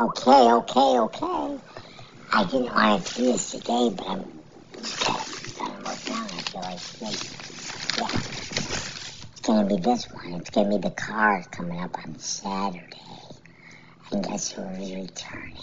Okay, okay, okay. I didn't want to do this today, but I'm gonna look down. I feel like, yeah. It's gonna be this one. It's gonna be the car coming up on Saturday. And guess who is returning?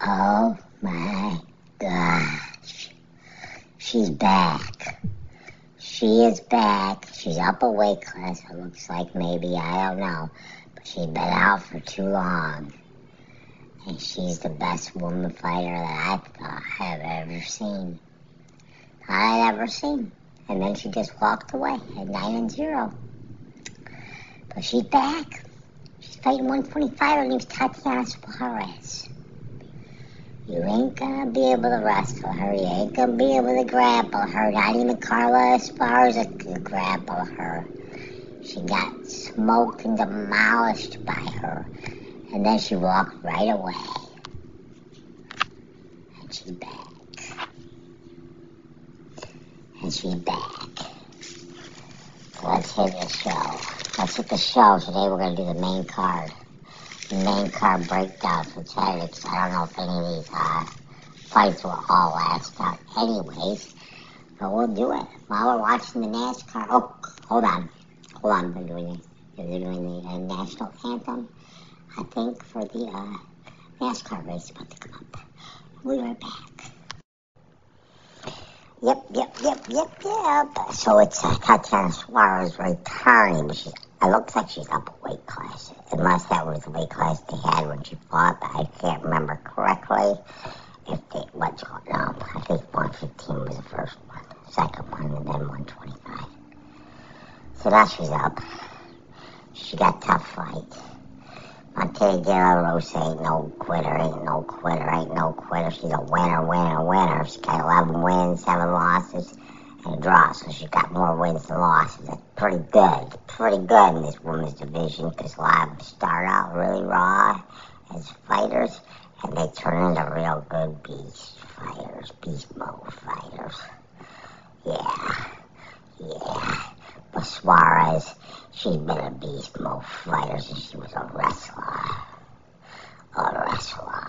Oh my gosh. She's back. She is back. She's up a weight class, it looks like maybe. I don't know. But she's been out for too long. And she's the best woman fighter that I have ever seen. I'd ever seen. And then she just walked away at 9 and 0. But she's back. She's fighting 125. Her name's Tatiana Suarez. You ain't gonna be able to wrestle her. You ain't gonna be able to grapple her. Not even Carla Esparza could grapple her. She got smoked and demolished by her. And then she walked right away. And she's back. And she's back. Let's hit the show. Let's hit the show. Today we're going to do the main card. The main card breakdown for Saturday. I don't know if any of these uh, fights will all last out anyways. But we'll do it. While we're watching the NASCAR. Oh, hold on. Hold on. They're doing. They're doing the uh, national anthem. I think, for the uh, NASCAR race about to come up. Be right back. Yep, yep, yep, yep, yep. So it's uh, Tatiana Suarez returning, she's, it looks like she's up a weight class. Unless that was the weight class they had when she fought, but I can't remember correctly. If they, what's going on? I think 115 was the first one, second one, and then 125. So now she's up. She got tough fight. Monte De La Rosa ain't no quitter, ain't no quitter, ain't no quitter. She's a winner, winner, winner. She's got 11 wins, 7 losses, and a draw. So she's got more wins than losses. That's pretty good. Pretty good in this women's division because a lot of them start out really raw as fighters and they turn into real good beast fighters, beast mode fighters. Yeah, yeah. But Suarez, she's been a beast mode fighter since she was a wrestler. A wrestler.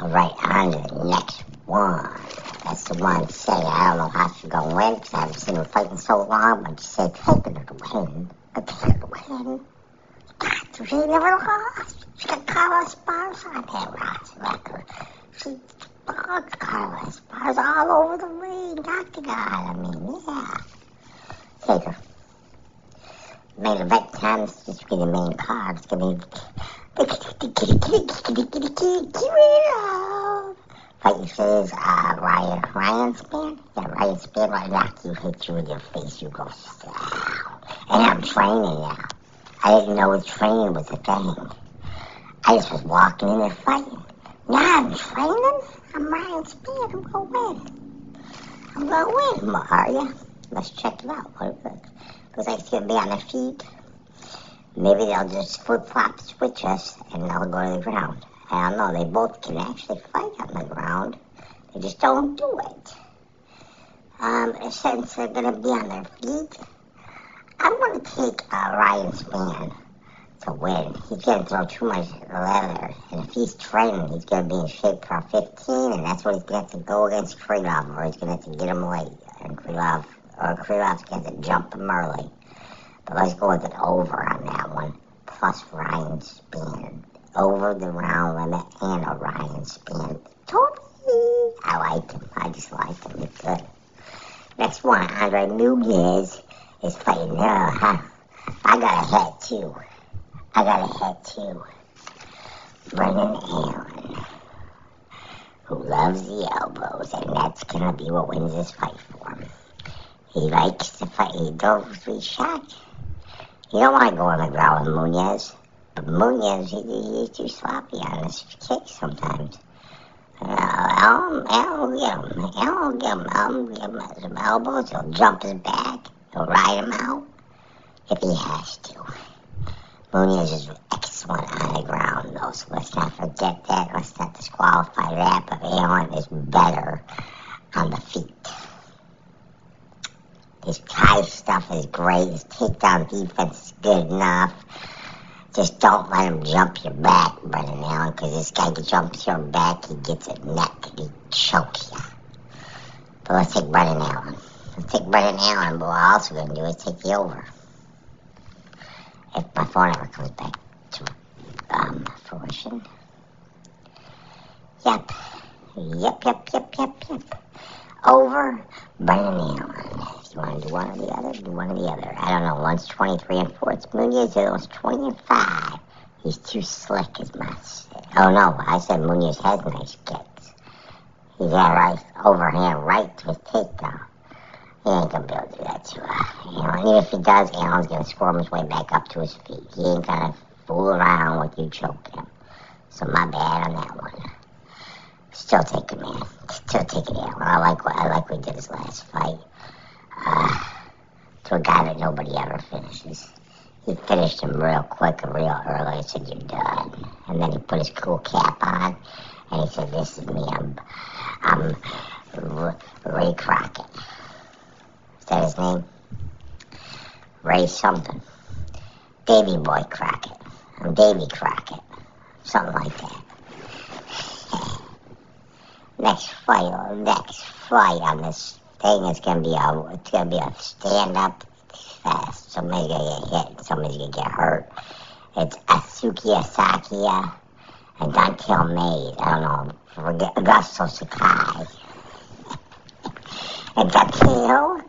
All right, on to the next one. That's the one say I don't know how she's gonna win because I haven't seen her fight in so long, but she said take her to win. Taking her to win. God, she never lost. She got Carla Esparza on that Ross record. She dogged Carla Esparza all over the ring, out. I mean, yeah. Her. Main event time is just be the main card. It's gonna be Fighting says uh, Ryan Ryan Spann. Yeah, Ryan Spann right knock you, hit you in your face, you go down. And I'm training now. I didn't know training was a thing. I just was walking in and fighting. Now I'm training. I'm Ryan Spann. I'm gonna win. I'm gonna win, Maria. Let's check it out. What it looks. Looks like it's gonna be on their feet. Maybe they'll just flip flop switch us and they'll go to the ground. I don't know. They both can actually fight on the ground. They just don't do it. Um, since they're gonna be on their feet, I'm gonna take uh, Ryan Spann to win. He's gonna throw too much leather, and if he's training, he's gonna be in shape for 15, and that's what he's gonna have to go against Krylov, or he's gonna have to get him late, and Krylov, or Krylov's gonna have to jump him early. But let's go with an over on that one, plus Ryan Spann. Over the round limit and a Ryan Spann. Totally. I like him. I just like him. He's good. Next one, Andre Muniz is fighting. Uh. I got a head too. I got a head too. Brendan Allen, who loves the elbows, and that's gonna be what wins this fight for him. He likes to fight. He goes for shot. You don't want to go on the ground with Muniz. But Muniz, he, he's too sloppy on his kicks sometimes. Uh, I'll, I'll get him. I'll get him. I'll give him some elbows. He'll jump his back. He'll ride him out if he has to. Muniz is excellent on the ground, though, so let's not forget that. Let's not disqualify that. But Allen is better on the feet. His Kai stuff is great. His takedown defense is good enough. Just don't let him jump your back, Brendan Allen, because this guy jumps your back, he gets a neck, and he chokes you. But let's take Brendan Allen. Let's take Brendan Allen, but we're also going to do is take the over. If my phone ever comes back to um, fruition. Yep. Yep, yep, yep, yep, yep. Over Allen. If you want to do one or the other, do one or the other. I don't know. One's 23 and 4. It's Munoz. The other one's 20 and 5. He's too slick, as my. Oh, no. I said Munoz has nice kicks. He's got right overhand right to his takedown. He ain't gonna be able to do that to uh, you know, even if he does, Allen's gonna squirm his way back up to his feet. He ain't gonna fool around with you choking him. So my bad on that one. Still take it, man. Still take it, Allen. I like what I like he did his last fight. Uh, to a guy that nobody ever finishes. He finished him real quick and real early. He said, "You're done." And then he put his cool cap on, and he said, "This is me. I'm, I'm Ray Crockett." His name? Ray something. Davy Boy Crockett. I'm Davy Crockett. Something like that. next fight, next fight on this thing is gonna be a, it's gonna be a stand-up fest. Somebody's gonna get hit. Somebody's gonna get hurt. It's Asuki Asakia and Don'Tale Mayes. I don't know. Augusto Sakai. and Don'Tale,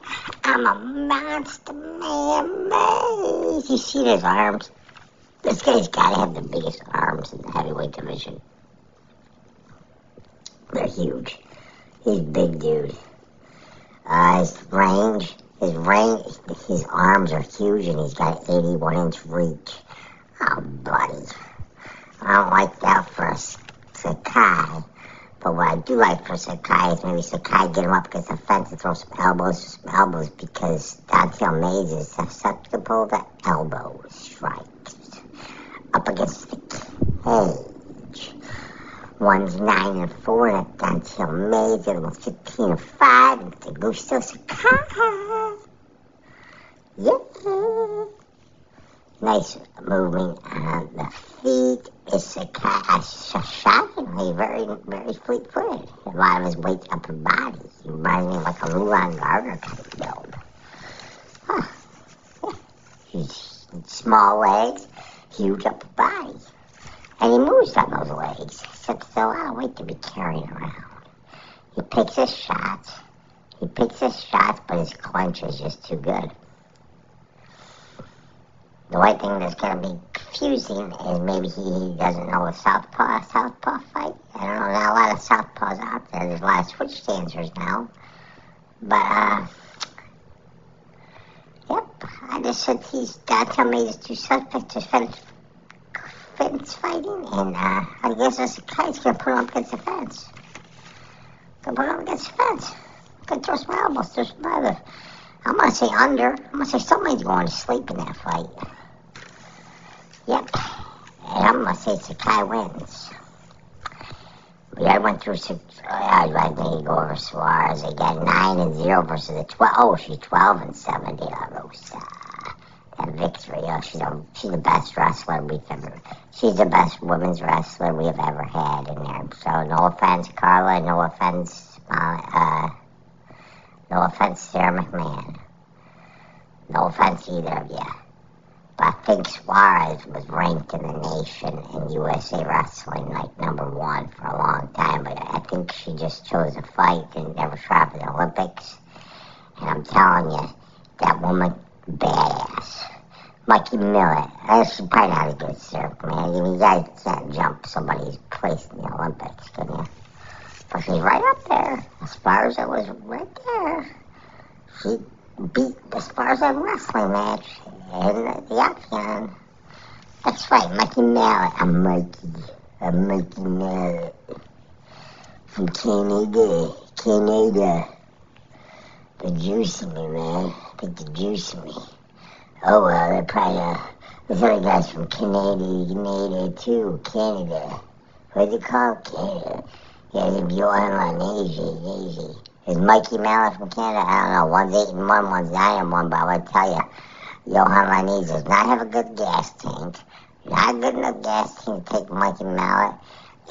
I'm a monster man, Mayes. You see his arms? This guy's gotta have the biggest arms in the heavyweight division. They're huge. He's a big dude. Uh, his range, his range, his arms are huge, and he's got 81 inch reach. Oh, buddy. I don't like that for a Sakai. But what I do like for Sakai is maybe Sakai get him up against the fence and throw some elbows, some elbows, because Don'Tale Mayes is susceptible to elbow strikes up against the cage. One's nine and four, and Don'Tale Mayes, the other one's fifteen and five, and the Gusto Sakai. Yeah. Nice movement on the feet. Is Sakai uh, very, very fleet-footed. A lot of his weight's upper body. He reminds me of like a Luan Gardner kind of build. Huh. Yeah. He's small legs, huge upper body. And he moves on those legs. Except it's a lot of weight to be carrying around. He picks his shots. He picks his shots, but his clinch is just too good. The one thing that's going to be confusing is maybe he doesn't know a southpaw southpaw fight. I don't know. Not a lot of southpaws out there. There's a lot of switch dancers now. But uh, yep. I just said he's Dante made his two suspects to fence fence fighting, and uh, I guess this guy's gonna put him up against the fence. Gonna put him up against the fence. Gonna throw some elbows, throw some other. I'm gonna say under. I'm gonna say somebody's going to sleep in that fight. Yep. And I'm gonna say Sakai wins. We already went through six. Uh, I think you go over Suarez. Got nine and zero versus the twelve. Oh, she's twelve and seventy. La Rosa. That victory. Oh, she's a, she's the best wrestler we've ever. She's the best women's wrestler we have ever had in there. So no offense, Carla. No offense, uh no offense, Sarah McMann. No offense either of you. I think Suarez was ranked in the nation in USA Wrestling like number one for a long time. But I think she just chose to fight and never try for the Olympics. And I'm telling you, that woman, badass. Mikey Malott. Uh, she's probably not as good McMann. I mean, you guys can't jump somebody's place in the Olympics, can you? But she's right up there. It was right there. She beat as far as a wrestling match in the octagon. That's right, Mikey Malott. I'm Mikey. I'm Mikey Malott. From Canada. Canada. The juice in me, man. I think the juice me. Oh, well, they're probably, uh, there's other guys from Canada, Canada too. Canada. What's it called? Canada. Yeah, he's Johan easy, easy. Is Mikey Malott from Canada? I don't know. One's 8 and 1, one's 9 and 1, but I will tell you, Yohan Lainesse does not have a good gas tank. Not good enough gas tank to take Mikey Malott,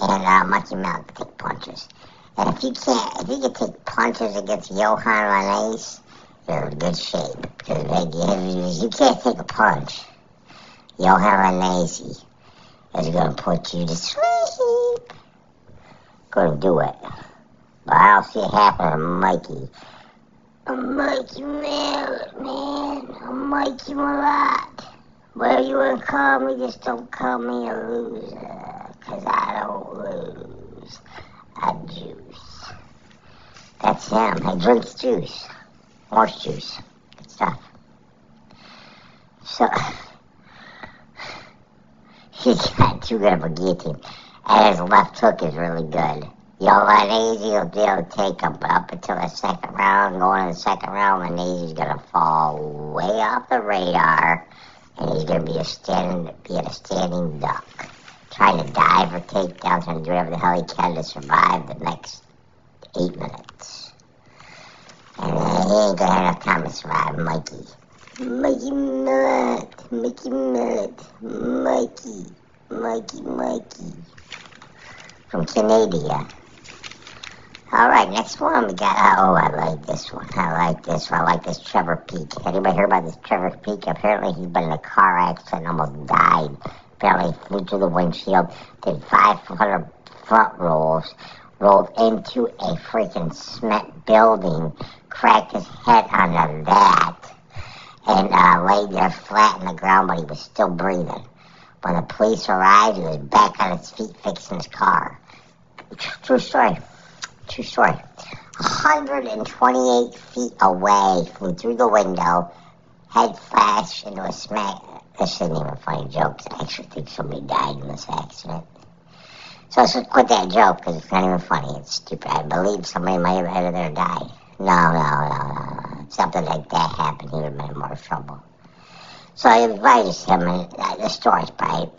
and uh, Mikey Malott to take punches. And if you can't, if you can take punches against Yohan Lainesse, you're in good shape. Because if you can't take a punch, Yohan Lainesse is going to put you to sleep. Going to do it. But I don't see it happening Mikey. I'm Mikey Malott, man. I'm Mikey Malott. Whatever you want to call me, just don't call me a loser. Because I don't lose. I juice. That's him. He drinks juice. Horse juice. Good stuff. So, he's got too good of a guillotine. And his left hook is really good. You'll let be to take him, up until the second round, going to the second round, Easy's gonna fall way off the radar, and he's gonna be a standing, be a standing duck, trying to dive or take down, trying to do whatever the hell he can to survive the next eight minutes. And uh, he ain't gonna have time to survive, Mikey. Mikey Malott, Mikey Malott, Mikey, Mikey, Mikey. From Canada. All right, next one we got. Uh, oh, I like this one. I like this one. I like this Trevor Peek. Anybody hear about this Trevor Peek? Apparently, he's been in a car accident almost died. Apparently, flew through the windshield, did 500 front rolls, rolled into a freaking cement building, cracked his head onto that, and uh, laid there flat on the ground, but he was still breathing. When the police arrived, he was back on his feet fixing his car. True story. True story. 128 feet away, flew through the window, head flashed into a smack. This isn't even a funny joke. I actually think somebody died in this accident. So let's quit that joke because it's not even funny. It's stupid. I believe somebody might have either there died. No, no, no, no. If something like that happened, he would have been in more trouble. So I advised him, and uh, the story's probably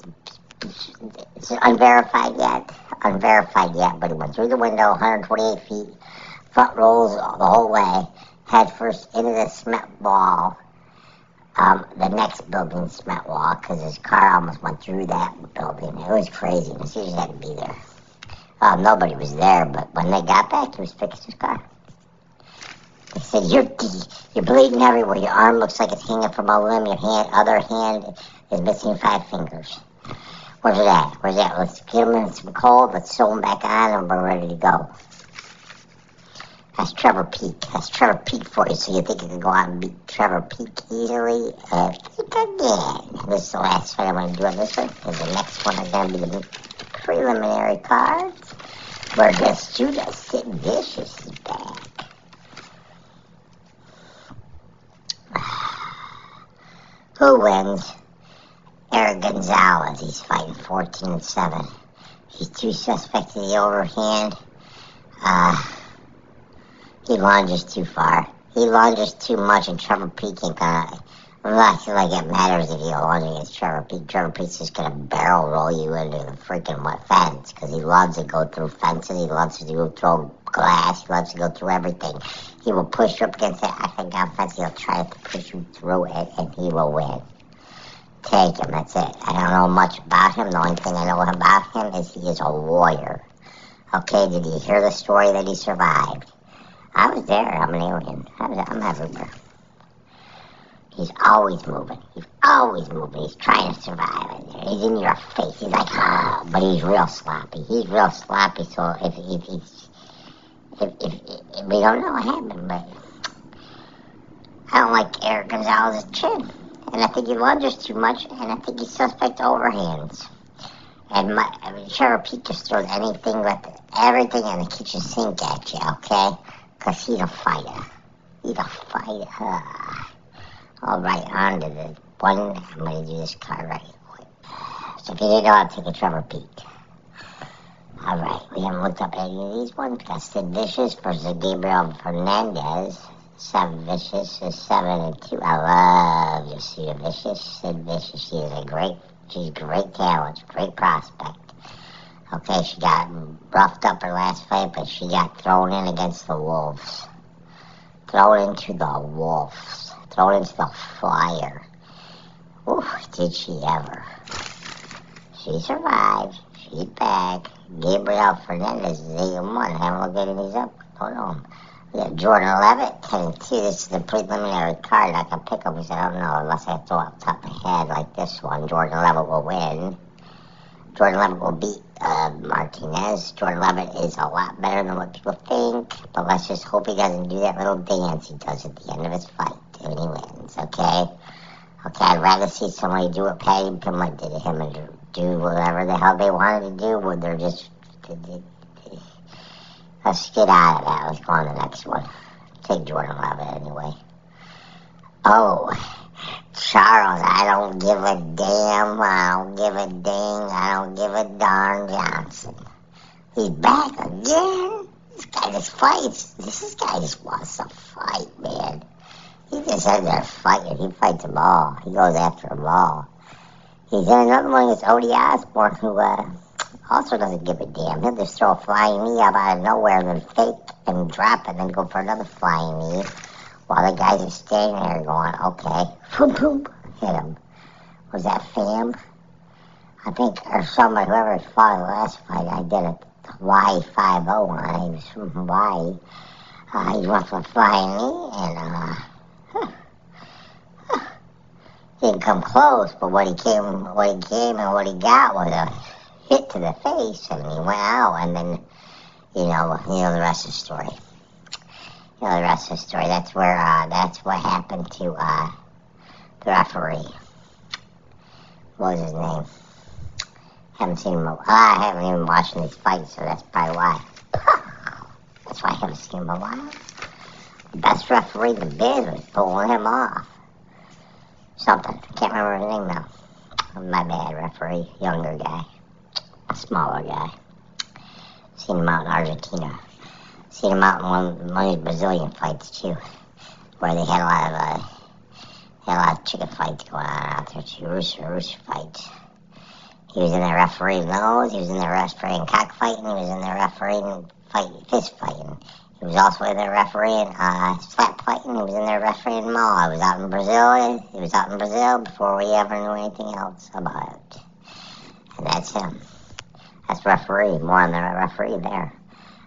it's unverified yet, unverified yet, but he went through the window, 128 feet, front rolls the whole way, head first into the cement wall, um, the next building cement wall, because his car almost went through that building. It was crazy. The Caesars had to be there. Uh, nobody was there, but when they got back, he was fixing his car. They said, you're, you're bleeding everywhere. Your arm looks like it's hanging from a limb. Your hand, other hand is missing five fingers. Where's that? at? Where's that? Let's him in some cold. Let's sew him back on, and we're ready to go. That's Trevor Peek. That's Trevor Peek for you. So you think you can go out and beat Trevor Peek easily? I think again. This is the last fight I'm going to do on this one. And the next one is going to be the preliminary cards. Where guess Judah Sid Vicious is back. Who wins? Eric Gonzalez, he's fighting 14 7. He's too suspect to the overhand. Uh, he lunges too far. He lunges too much, and Trevor Peek ain't gonna. I'm not feel like it matters if you lunge against Trevor Peek. Trevor Peek's just gonna barrel roll you into the freaking what fence because he loves to go through fences. He loves to go through glass. He loves to go through everything. He will push you up against that octagon fence. He'll try to push you through it, and he will win take him. That's it. I don't know much about him. The only thing I know about him is he is a warrior. Okay, did you hear the story that he survived? I was there. I'm an alien. I was, I'm everywhere. He's always moving. He's always moving. He's trying to survive. in there. He's in your face. He's like, ah, but he's real sloppy. He's real sloppy. So if if he's if, if, if we don't know what happened, but I don't like Eric Gonzalez's chin and I think he lunges too much, and I think he's suspect overhands. And my, I mean, Sheriff Pete just throws anything with everything in the kitchen sink at you, okay? Because he's a fighter. He's a fighter. All right, on to the one. I'm going to do this card right quick. So if you didn't know, take a Trevor Peek. All right, we haven't looked up any of these ones. Got Sid Vicious versus Gabriel Fernandez. Seven Vicious is seven and two. I love you, Jessica Vicious. Sid Vicious. She is a great, she's great talent, great prospect. Okay, she got roughed up her last fight, but she got thrown in against the Wolves. Thrown into the Wolves. Thrown into the fire. Ooh, did she ever. She survived. She's back. Gabriel Fernandez is 8 and 1. Haven't looked at these up. Hold on. Got Jordan Leavitt, 10 and 2. This is the preliminary card. I can pick up, which I don't know unless I throw the top of my head like this one. Jordan Leavitt will win. Jordan Leavitt will beat uh, Martinez. Jordan Leavitt is a lot better than what people think, but let's just hope he doesn't do that little dance he does at the end of his fight and he wins, okay? Okay, I'd rather see somebody do what Paddy Pimblett did to him and do whatever the hell they wanted to do when they're just. Let's get out of that. Let's go on the next one. Take Jordan Leavitt anyway. Oh, Charles, I don't give a damn. I don't give a ding. I don't give a darn Johnson. He's back again. This guy just fights. This guy just wants to fight, man. He just says they're fighting. He fights them all. He goes after them all. He's in another one against Odi Osbourne, who uh, also doesn't give a damn. He'll just throw a flying knee up out of nowhere and then fake and drop and then go for another flying knee while the guys are standing there going, okay, boom, boom, hit him. Was that Fam? I think, or somebody, whoever fought the last fight, I did a Y50 on. He was from Hawaii. Uh, he went for a flying knee and, uh, didn't come close, but what he came, what he came and what he got was a hit to the face, and he went out, and then, you know, you know the rest of the story. You know the rest of the story. That's where, uh, that's what happened to uh, the referee. What was his name? Haven't seen him. I haven't even watched these fights, so that's probably why. that's why I haven't seen him a while. Best referee in the biz was pulling him off something. Can't remember his name now. My bad, referee. Younger guy. Smaller guy. Seen him out in Argentina. Seen him out in one, one of these Brazilian fights, too. Where they had a lot of, uh, had a lot of chicken fights going on out there, too. Rooster, rooster fights. He was in there refereeing those. He was in there refereeing cockfighting. He was in there refereeing fight, fist fighting. He was also in there refereeing uh, slap fighting. He was in there refereeing them all. I was out in Brazil. He was out in Brazil before we ever knew anything else about it. And that's him. That's referee. More on the referee there.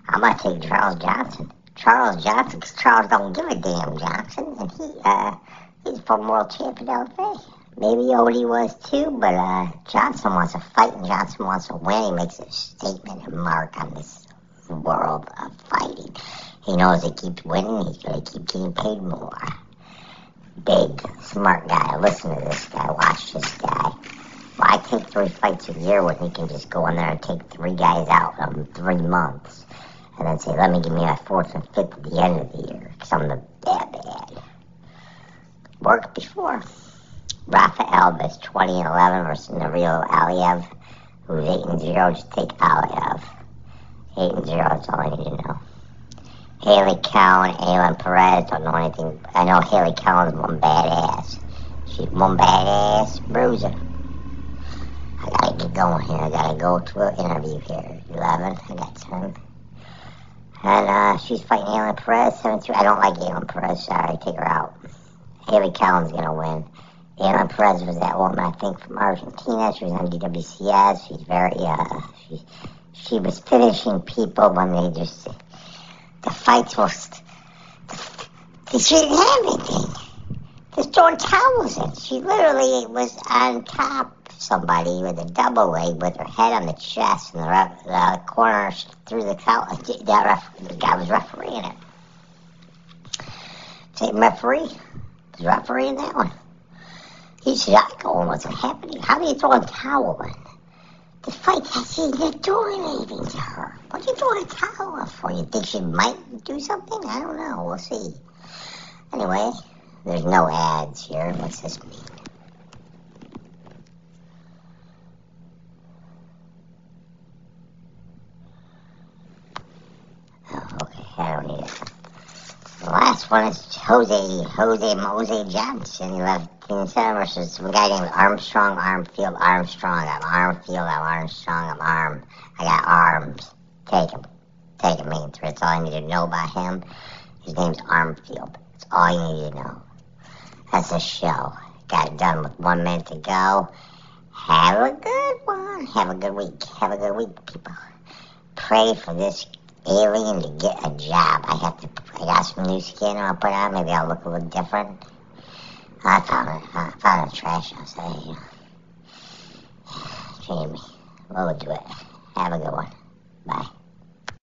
I'm gonna take Charles Johnson. Charles Johnson, because Charles don't give a damn Johnson, and he uh he's a former world champion LFA. Maybe Odie was too, but uh Johnson wants to fight and Johnson wants to win. He makes a statement and mark on this world of fighting. He knows he keeps winning, he's to keep getting paid more. Big, smart guy. Listen to this guy. Watch this guy. Why take three fights a year when he can just go in there and take three guys out in three months and then say, let me give me a fourth and fifth at the end of the year because I'm the bad bad. Worked before. Rafa Alves, 2011 versus Nuril Aliev, who's 8 and 0. Just take Aliev. 8 and 0, that's all I need to know. Hailey Cowan, Ailin Perez, don't know anything. I know Hailey Cowan's one badass. She's one badass bruiser. Gotta get going here. I gotta go to an interview here. 11, I got 10. And uh, she's fighting Ailin Perez, 7 2. I don't like Ailin Perez, sorry, take her out. Hailey Cowan's gonna win. Ailin Perez was that woman, I think, from Argentina. She was on DWCS. She's very, uh, she, she was finishing people when they just the fights was, she didn't have anything. Throwing towels in. She literally was on top somebody with a double leg with her head on the chest and the, ref, the corner through the towel. That ref, the guy was refereeing it. Same referee. Was refereeing that one. He said, I go, what's happening? How do you throw a towel in? The fight hasn't even doing anything to her. What are you throwing a towel for? You think she might do something? I don't know. We'll see. Anyway, there's no ads here. What's this mean? It. The last one is Jose Jose Mose Johnson. He left Teen Center versus some guy named Armstrong Armfield Armstrong. I'm Armfield. I'm Armstrong. I'm Arm. I got arms. Take him. Take him, man. That's all I need to know about him. His name's Armfield. That's all you need to know. That's a show. Got it done with one minute to go. Have a good one. Have a good week. Have a good week, people. Pray for this alien to get a job. I have to. I got some new skin I'll put on. Maybe I'll look a little different. I found it. I found a trash house. You know. Me. We'll do it. Have a good one.